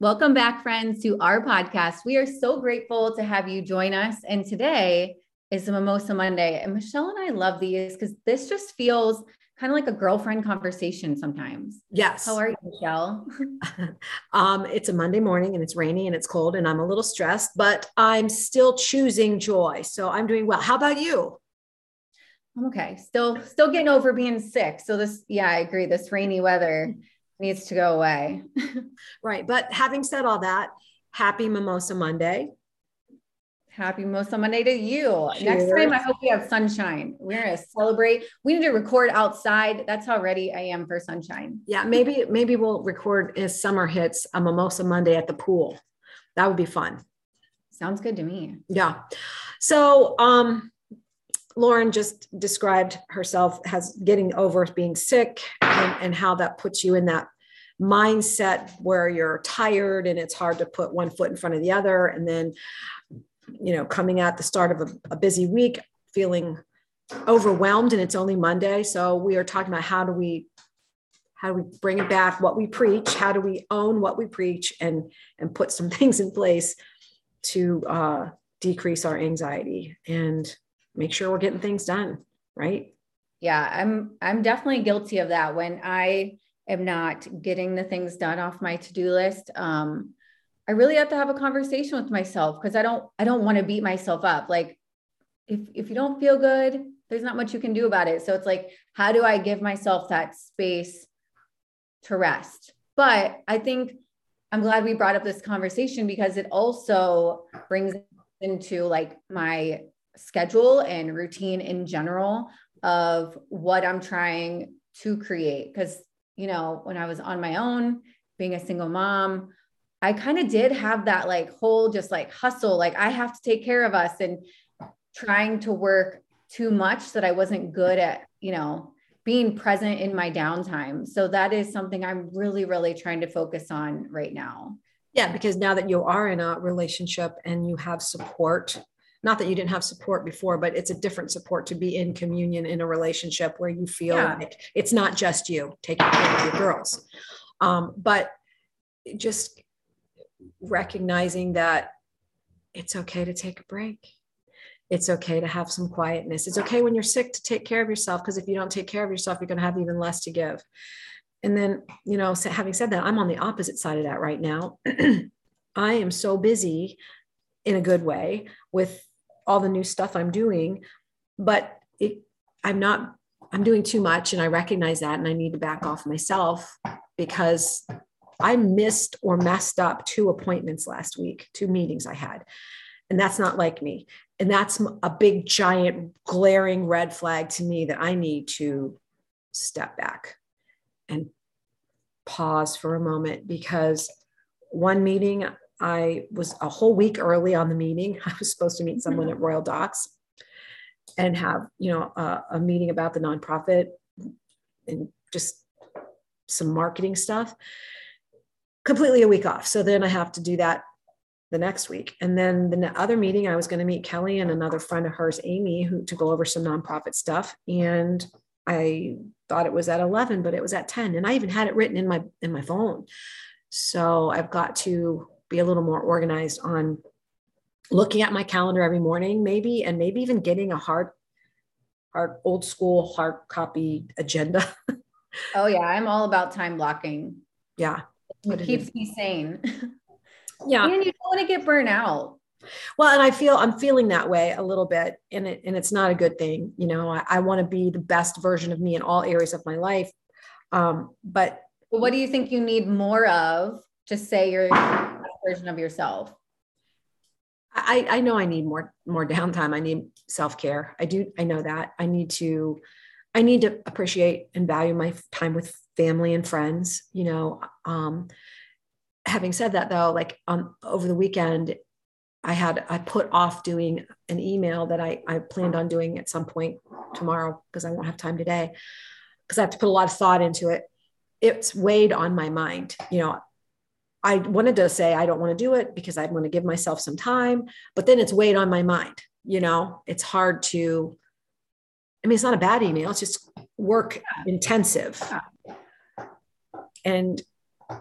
Welcome back, friends, to our podcast. We are so grateful to have you join us. And today is the Mimosa Monday. And Michelle and I love these because this just feels kind of like a girlfriend conversation sometimes. Yes. How are you, Michelle? um, it's a Monday morning and it's rainy and it's cold and I'm a little stressed, but I'm still choosing joy. So I'm doing well. How about you? I'm okay. Still, still getting over being sick. So this, yeah, I agree. This rainy weather needs to go away. right. But having said all that, happy Mimosa Monday. Happy Mimosa Monday to you. Cheers. Next time, I hope we have sunshine. We're gonna celebrate. We need to record outside. That's how ready I am for sunshine. Yeah, maybe maybe we'll record as summer hits a Mimosa Monday at the pool. That would be fun. Sounds good to me. Yeah. So, um, Lauren just described herself as getting over being sick and, and how that puts you in that mindset where you're tired and it's hard to put one foot in front of the other. And then, you know, coming at the start of a, a busy week, feeling overwhelmed and it's only Monday. So we are talking about how do we how do we bring it back what we preach how do we own what we preach and and put some things in place to uh, decrease our anxiety and make sure we're getting things done, right? Yeah, I'm I'm definitely guilty of that when I am not getting the things done off my to-do list. Um, I really have to have a conversation with myself because I don't I don't want to beat myself up. Like if if you don't feel good, there's not much you can do about it. So it's like, how do I give myself that space to rest? But I think I'm glad we brought up this conversation because it also brings into like my schedule and routine in general of what I'm trying to create. Because, you know, when I was on my own, being a single mom, I kind of did have that like whole just like hustle, like I have to take care of us and trying to work too much that I wasn't good at, you know, being present in my downtime. So that is something I'm really, really trying to focus on right now. Yeah, because now that you are in a relationship and you have support not that you didn't have support before, but it's a different support to be in communion in a relationship where you feel yeah. like it's not just you taking care of your girls. Um, but just recognizing that it's okay to take a break. It's okay to have some quietness. It's okay when you're sick to take care of yourself because if you don't take care of yourself, you're going to have even less to give. And then, you know, having said that, I'm on the opposite side of that right now. I am so busy in a good way with all the new stuff I'm doing, but it, I'm not, I'm doing too much and I recognize that and I need to back off myself because I missed or messed up two appointments last week, two meetings I had. And that's not like me. And that's a big, giant, glaring red flag to me that I need to step back and pause for a moment because one meeting I was a whole week early on the meeting. I was supposed to meet someone mm-hmm. at Royal Docks and have, you know, a, a meeting about the nonprofit and just some marketing stuff. Completely a week off. So then I have to do that the next week. And then the other meeting, I was going to meet Kelly and another friend of hers, Amy, who to go over some nonprofit stuff. And I thought it was at 11, but it was at 10. And I even had it written in my in my phone. So I've got to be a little more organized on looking at my calendar every morning, maybe, and maybe even getting a hard, hard old school hard copy agenda. oh yeah, I'm all about time blocking. Yeah, it keeps me sane. Yeah, and you don't want to get burnt out. Well, and I feel I'm feeling that way a little bit, and it and it's not a good thing. You know, I, I want to be the best version of me in all areas of my life. Um, but what do you think you need more of to say you're version of yourself? I, I know I need more more downtime. I need self-care. I do I know that. I need to I need to appreciate and value my time with family and friends, you know. Um having said that though, like on over the weekend I had I put off doing an email that I I planned on doing at some point tomorrow because I won't have time today because I have to put a lot of thought into it. It's weighed on my mind. You know, I wanted to say I don't want to do it because I want to give myself some time, but then it's weighed on my mind. You know, it's hard to, I mean, it's not a bad email, it's just work intensive. And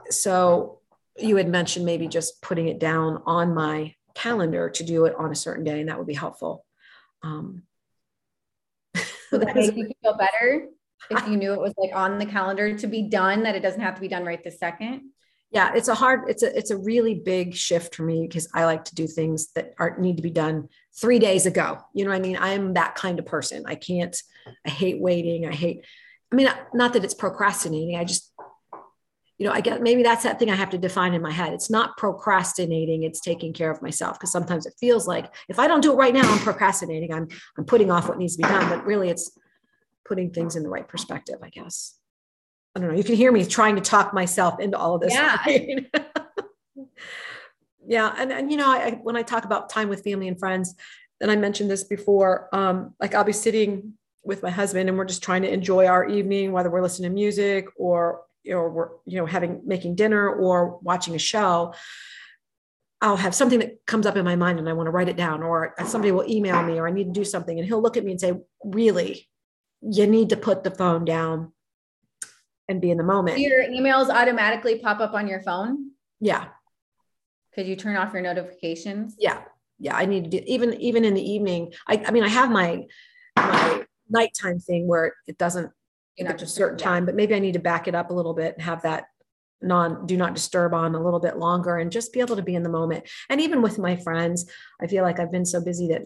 so you had mentioned maybe just putting it down on my calendar to do it on a certain day, and that would be helpful. Um, would that make you feel better if you knew it was like on the calendar to be done, that it doesn't have to be done right this second? Yeah, it's a hard, it's a it's a really big shift for me because I like to do things that aren't need to be done three days ago. You know what I mean? I am that kind of person. I can't, I hate waiting. I hate, I mean, not that it's procrastinating. I just you know, I get maybe that's that thing I have to define in my head. It's not procrastinating, it's taking care of myself. Because sometimes it feels like if I don't do it right now, I'm procrastinating. I'm I'm putting off what needs to be done. But really it's putting things in the right perspective, I guess. I don't know. You can hear me trying to talk myself into all of this. Yeah. yeah. And, and you know, I, when I talk about time with family and friends, and I mentioned this before, um, like I'll be sitting with my husband and we're just trying to enjoy our evening, whether we're listening to music or or we're you know having making dinner or watching a show I'll have something that comes up in my mind and I want to write it down, or somebody will email me, or I need to do something. And he'll look at me and say, Really, you need to put the phone down and be in the moment. Your emails automatically pop up on your phone? Yeah. Could you turn off your notifications? Yeah. Yeah. I need to do even even in the evening. I, I mean, I have my my nighttime thing where it doesn't you know, at a certain time, but maybe I need to back it up a little bit and have that non do not disturb on a little bit longer and just be able to be in the moment. And even with my friends, I feel like I've been so busy that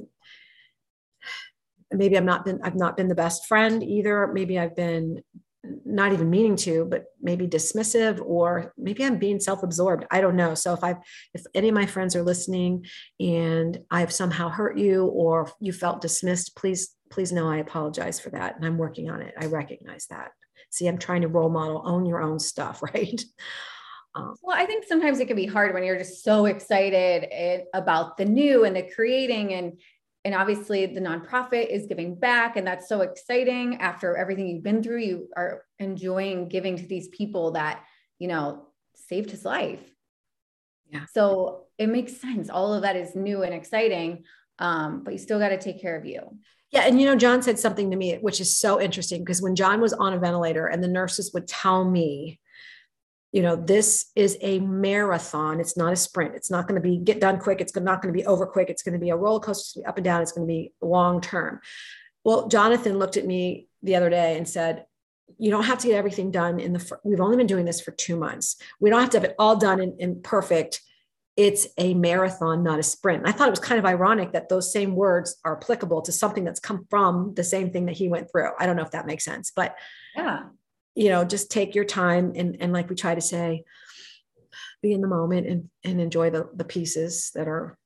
maybe I've not been I've not been the best friend either. Maybe I've been not even meaning to, but maybe dismissive, or maybe I'm being self-absorbed. I don't know. So if I if any of my friends are listening and I've somehow hurt you or you felt dismissed, please please know I apologize for that. And I'm working on it. I recognize that. See, I'm trying to role model, own your own stuff, right? Um, well, I think sometimes it can be hard when you're just so excited about the new and the creating and and obviously the nonprofit is giving back and that's so exciting after everything you've been through. You are enjoying giving to these people that you know saved his life. Yeah. So it makes sense. All of that is new and exciting um, but you still got to take care of you. Yeah. And, you know, John said something to me, which is so interesting because when John was on a ventilator and the nurses would tell me, you know, this is a marathon. It's not a sprint. It's not going to be get done quick. It's not going to be over quick. It's going to be a roller coaster, up and down. It's going to be long term. Well, Jonathan looked at me the other day and said, you don't have to get everything done in the, we've only been doing this for two months. We don't have to have it all done and perfect it's a marathon, not a sprint. And I thought it was kind of ironic that those same words are applicable to something that's come from the same thing that he went through. I don't know if that makes sense, but yeah, you know, just take your time and and like we try to say, be in the moment and and enjoy the the pieces that are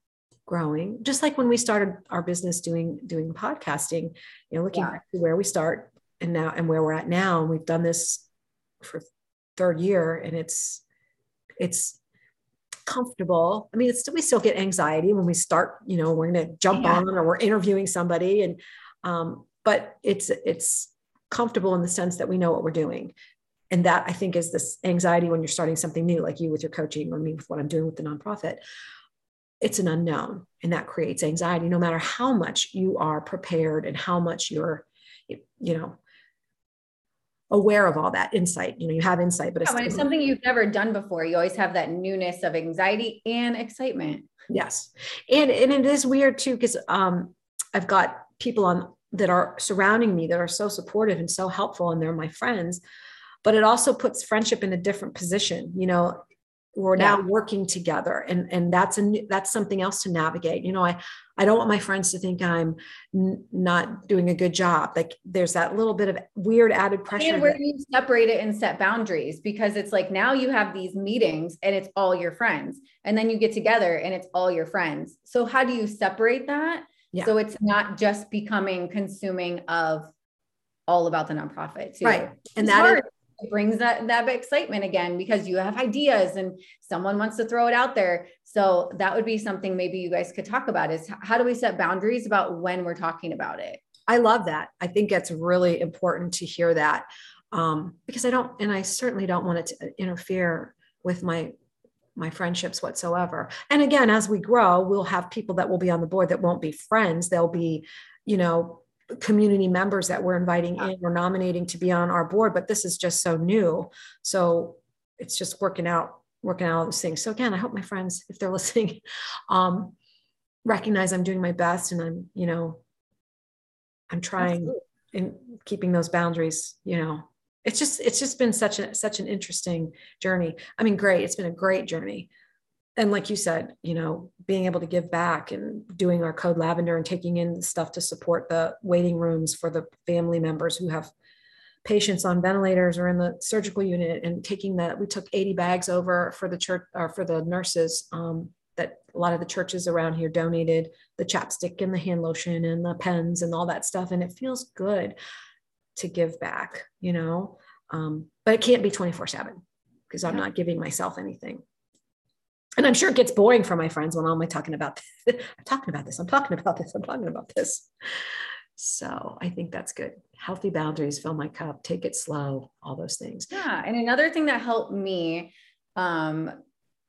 growing. Just like when we started our business doing doing podcasting, you know, looking yeah. back to where we start and now and where we're at now, and we've done this for third year, and it's it's comfortable. I mean, it's we still get anxiety when we start, you know, we're going to jump yeah. on or we're interviewing somebody and um, but it's it's comfortable in the sense that we know what we're doing. And that I think is this anxiety when you're starting something new, like you with your coaching or me with what I'm doing with the nonprofit. It's an unknown and that creates anxiety no matter how much you are prepared and how much you're, you know, aware of all that insight. You know, you have insight, but yeah, when it's something you've never done before, you always have that newness of anxiety and excitement. Yes. And, and it is weird too, because um, I've got people on that are surrounding me that are so supportive and so helpful, and they're my friends. But it also puts friendship in a different position. You know, we're yeah. now working together and and that's a that's something else to navigate you know i i don't want my friends to think i'm n- not doing a good job like there's that little bit of weird added pressure and where that, you separate it and set boundaries because it's like now you have these meetings and it's all your friends and then you get together and it's all your friends so how do you separate that yeah. so it's not just becoming consuming of all about the nonprofit too. right. And that it brings that that excitement again because you have ideas and someone wants to throw it out there. So that would be something maybe you guys could talk about is how do we set boundaries about when we're talking about it? I love that. I think it's really important to hear that um, because i don't and i certainly don't want it to interfere with my my friendships whatsoever and again as we grow we'll have people that will be on the board that won't be friends they'll be you know community members that we're inviting in or nominating to be on our board, but this is just so new. So it's just working out working out all those things. So again, I hope my friends, if they're listening, um, recognize I'm doing my best and I'm, you know, I'm trying in keeping those boundaries, you know. It's just it's just been such a such an interesting journey. I mean, great. It's been a great journey. And like you said, you know, being able to give back and doing our code lavender and taking in stuff to support the waiting rooms for the family members who have patients on ventilators or in the surgical unit and taking that we took 80 bags over for the church or for the nurses um, that a lot of the churches around here donated the chapstick and the hand lotion and the pens and all that stuff and it feels good to give back you know um, but it can't be 24 7 because i'm not giving myself anything and i'm sure it gets boring for my friends when i'm talking about i'm talking about this i'm talking about this i'm talking about this so I think that's good. Healthy boundaries, fill my cup, take it slow, all those things. Yeah. And another thing that helped me um,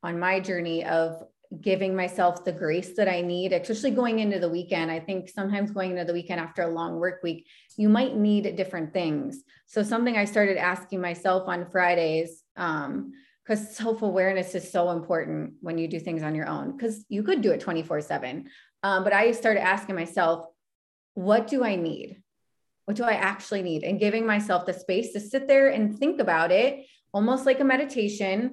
on my journey of giving myself the grace that I need, especially going into the weekend. I think sometimes going into the weekend after a long work week, you might need different things. So something I started asking myself on Fridays, um, because self awareness is so important when you do things on your own, because you could do it 24 7. Um, but I started asking myself, what do I need? What do I actually need? And giving myself the space to sit there and think about it, almost like a meditation,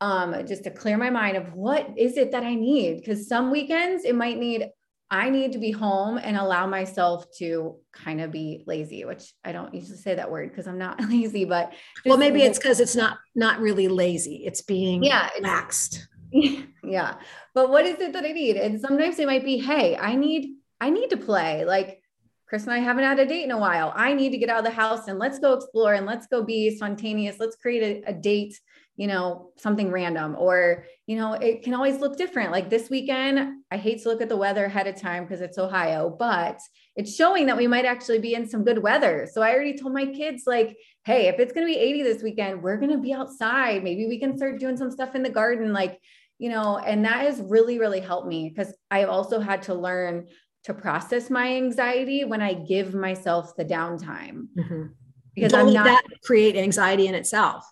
um, just to clear my mind of what is it that I need? Because some weekends it might need, I need to be home and allow myself to kind of be lazy, which I don't usually say that word because I'm not lazy, but well, maybe it's because it's not not really lazy. It's being yeah, relaxed. yeah. But what is it that I need? And sometimes it might be, hey, I need I need to play. Like Chris and I haven't had a date in a while. I need to get out of the house and let's go explore and let's go be spontaneous. Let's create a, a date, you know, something random. Or, you know, it can always look different. Like this weekend, I hate to look at the weather ahead of time because it's Ohio, but it's showing that we might actually be in some good weather. So I already told my kids, like, hey, if it's going to be 80 this weekend, we're going to be outside. Maybe we can start doing some stuff in the garden. Like, you know, and that has really, really helped me because I've also had to learn to process my anxiety when I give myself the downtime. Mm-hmm. Because Don't I'm not that create anxiety in itself.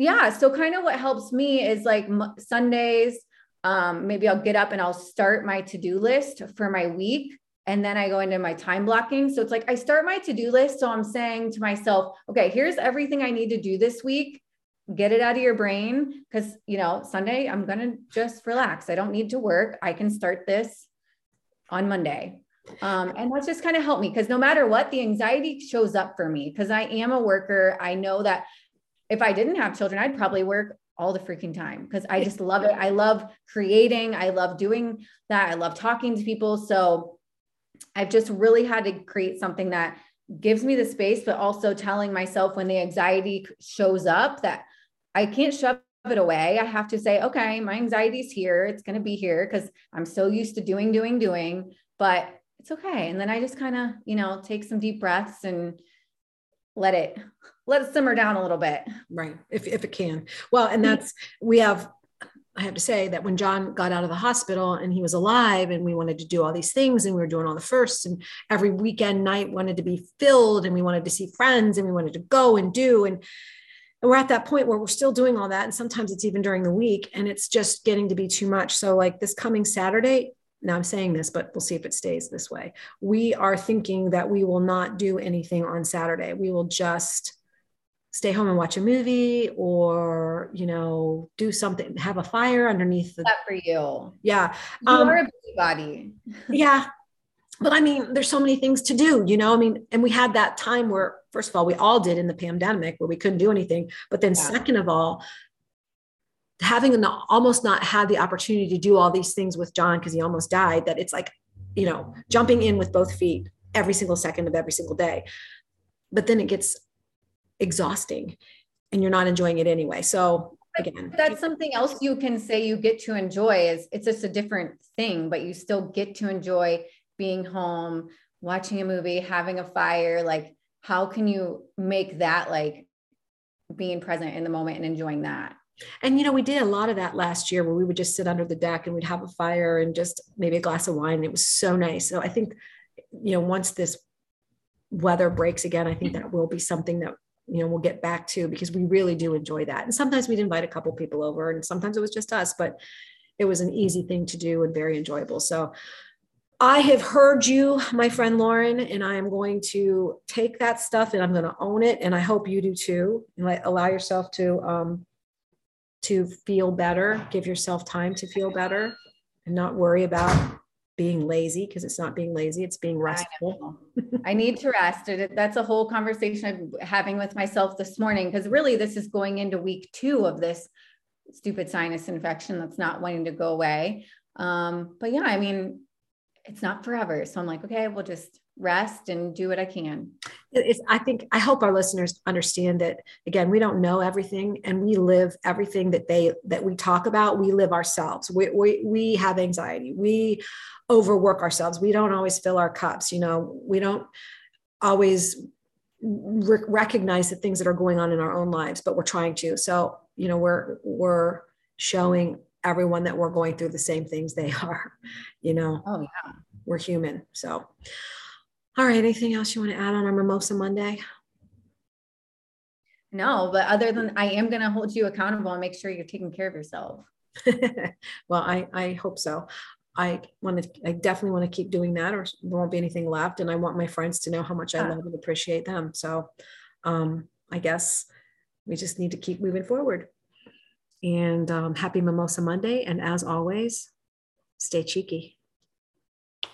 Yeah. So kind of what helps me is like Sundays, um, maybe I'll get up and I'll start my to-do list for my week. And then I go into my time blocking. So it's like I start my to-do list. So I'm saying to myself, okay, here's everything I need to do this week. Get it out of your brain. Cause you know, Sunday, I'm gonna just relax. I don't need to work. I can start this on Monday. Um, and that's just kind of helped me because no matter what, the anxiety shows up for me because I am a worker. I know that if I didn't have children, I'd probably work all the freaking time because I just love it. I love creating, I love doing that. I love talking to people. So I've just really had to create something that gives me the space, but also telling myself when the anxiety shows up that I can't shove it away. I have to say, okay, my anxiety's here. It's going to be here because I'm so used to doing, doing, doing, but it's okay. And then I just kind of, you know, take some deep breaths and let it let it simmer down a little bit. Right. If if it can. Well, and mm-hmm. that's we have I have to say that when John got out of the hospital and he was alive and we wanted to do all these things and we were doing all the firsts and every weekend night wanted to be filled and we wanted to see friends and we wanted to go and do and and we're at that point where we're still doing all that and sometimes it's even during the week and it's just getting to be too much so like this coming saturday now i'm saying this but we'll see if it stays this way we are thinking that we will not do anything on saturday we will just stay home and watch a movie or you know do something have a fire underneath the that for you yeah you um, are a busybody yeah but I mean, there's so many things to do, you know. I mean, and we had that time where, first of all, we all did in the pandemic where we couldn't do anything. But then, yeah. second of all, having an, almost not had the opportunity to do all these things with John because he almost died, that it's like, you know, jumping in with both feet every single second of every single day. But then it gets exhausting and you're not enjoying it anyway. So again, that's something else you can say you get to enjoy is it's just a different thing, but you still get to enjoy being home, watching a movie, having a fire, like how can you make that like being present in the moment and enjoying that? And you know, we did a lot of that last year where we would just sit under the deck and we'd have a fire and just maybe a glass of wine. And it was so nice. So I think, you know, once this weather breaks again, I think mm-hmm. that will be something that you know we'll get back to because we really do enjoy that and sometimes we'd invite a couple people over and sometimes it was just us but it was an easy thing to do and very enjoyable so I have heard you, my friend Lauren, and I am going to take that stuff and I'm going to own it. And I hope you do too. And like, allow yourself to um, to feel better. Give yourself time to feel better, and not worry about being lazy because it's not being lazy; it's being restful. I, I need to rest. That's a whole conversation I'm having with myself this morning because really, this is going into week two of this stupid sinus infection that's not wanting to go away. Um, but yeah, I mean, it's not forever. So I'm like, okay, we'll just rest and do what I can. It's, I think, I hope our listeners understand that again, we don't know everything and we live everything that they, that we talk about, we live ourselves. We, we, we have anxiety. We overwork ourselves. We don't always fill our cups. You know, we don't always re- recognize the things that are going on in our own lives, but we're trying to. So, you know, we're, we're showing everyone that we're going through the same things they are you know oh yeah we're human so all right anything else you want to add on our mimosa monday? No but other than i am going to hold you accountable and make sure you're taking care of yourself. Well i i hope so. I want to i definitely want to keep doing that or there won't be anything left and i want my friends to know how much i love and appreciate them. So um i guess we just need to keep moving forward. And um, happy Mimosa Monday. And as always, stay cheeky.